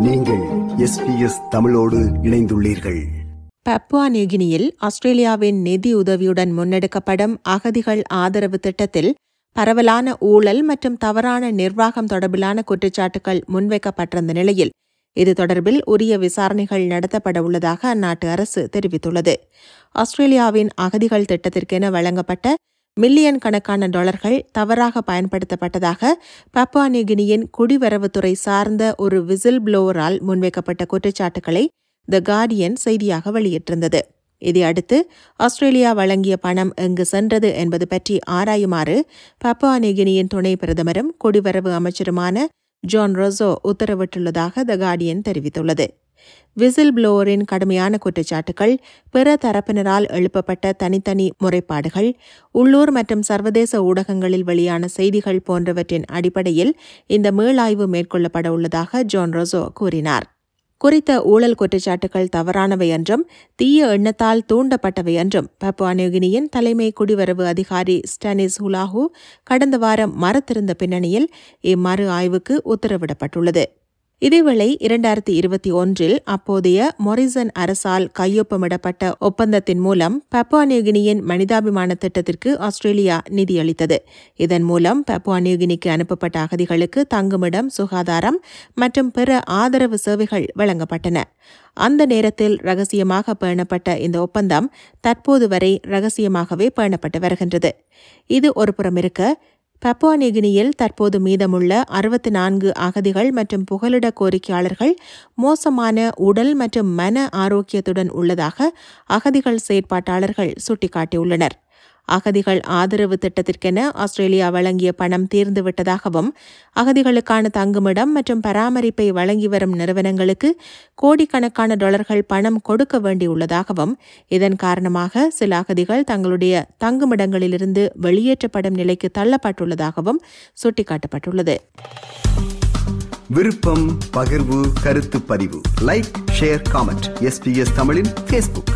நீங்கள் எஸ்பிஎஸ் தமிழோடு இணைந்துள்ளீர்கள். பப்புவா நியூகினியில் ஆஸ்திரேலியாவின் நிதி உதவியுடன் முன்னெடுக்கப்படும் அகதிகள் ஆதரவு திட்டத்தில் பரவலான ஊழல் மற்றும் தவறான நிர்வாகம் தொடர்பிலான குற்றச்சாட்டுகள் முன்வைக்கப்பட்டிருந்த நிலையில் இது தொடர்பில் உரிய விசாரணைகள் நடத்தப்பட உள்ளதாக அந்நாட்டு அரசு தெரிவித்துள்ளது. ஆஸ்திரேலியாவின் அகதிகள் திட்டத்திற்கென வழங்கப்பட்ட மில்லியன் கணக்கான டாலர்கள் தவறாக பயன்படுத்தப்பட்டதாக பப்புவா நியூகினியின் குடிவரவுத்துறை சார்ந்த ஒரு விசில் ப்ளோவரால் முன்வைக்கப்பட்ட குற்றச்சாட்டுகளை த கார்டியன் செய்தியாக வெளியிட்டிருந்தது. இதையடுத்து ஆஸ்திரேலியா வழங்கிய பணம் எங்கு சென்றது என்பது பற்றி ஆராயுமாறு பப்பா நியூகினியின் துணை பிரதமரும் குடிவரவு அமைச்சருமான ஜான் ரொசோ உத்தரவிட்டுள்ளதாக த கார்டியன் தெரிவித்துள்ளது. விசில் புளோரின் கடுமையான குற்றச்சாட்டுகள் பிற தரப்பினரால் எழுப்பப்பட்ட தனித்தனி முறைப்பாடுகள் உள்ளூர் மற்றும் சர்வதேச ஊடகங்களில் வெளியான செய்திகள் போன்றவற்றின் அடிப்படையில் இந்த மீளாய்வு மேற்கொள்ளப்பட உள்ளதாக ஜான் ரொசோ கூறினார். குறித்த ஊழல் குற்றச்சாட்டுகள் தவறானவை என்றும் தீய எண்ணத்தால் தூண்டப்பட்டவை என்றும் பப்புவா நியூகினியின் தலைமை குடிவரவு அதிகாரி ஸ்டானிஸ் ஹுலாஹூ கடந்த வாரம் மறுத்திருந்த பின்னணியில் இம்மறு ஆய்வுக்கு உத்தரவிடப்பட்டுள்ளது. இதேவேளை இரண்டாயிரத்தி இருபத்தி ஒன்றில் அப்போதைய மொரிசன் அரசால் கையொப்பமிடப்பட்ட ஒப்பந்தத்தின் மூலம் பப்புவா நியூகினியின் மனிதாபிமான திட்டத்திற்கு ஆஸ்திரேலியா நிதியளித்தது. இதன் மூலம் பப்புவா நியூகினிக்கு அனுப்பப்பட்ட அகதிகளுக்கு தங்குமிடம் சுகாதாரம் மற்றும் பிற ஆதரவு சேவைகள் வழங்கப்பட்டன. அந்த நேரத்தில் ரகசியமாக பேணப்பட்ட இந்த ஒப்பந்தம் தற்போது வரை ரகசியமாகவே பேணப்பட்டு வருகின்றது. இது ஒருபுறம் இருக்க பப்புவா நிகினியில் தற்போது மீதமுள்ள அறுபத்தி நான்கு அகதிகள் மற்றும் புகலிட கோரிக்கையாளர்கள் மோசமான உடல் மற்றும் மன ஆரோக்கியத்துடன் உள்ளதாக அகதிகள் செயற்பாட்டாளர்கள் சுட்டிக்காட்டியுள்ளனர். அகதிகள் ஆதரவு திட்டத்திற்கென ஆஸ்திரேலியா வழங்கிய பணம் தீர்ந்துவிட்டதாகவும் அகதிகளுக்கான தங்குமிடம் மற்றும் பராமரிப்பை வழங்கி வரும் நிறுவனங்களுக்கு கோடிக்கணக்கான டாலர்கள் பணம் கொடுக்க வேண்டியுள்ளதாகவும் இதன் காரணமாக சில அகதிகள் தங்களுடைய தங்குமிடங்களிலிருந்து வெளியேற்றப்படும் நிலைக்கு தள்ளப்பட்டுள்ளதாகவும் சுட்டிக்காட்டப்பட்டுள்ளது. விருப்பம் பகிர்வு கருத்து பதிவு. லைக் ஷேர் காமெண்ட் எஸ்பிஎஸ் தமிழின் ஃபேஸ்புக்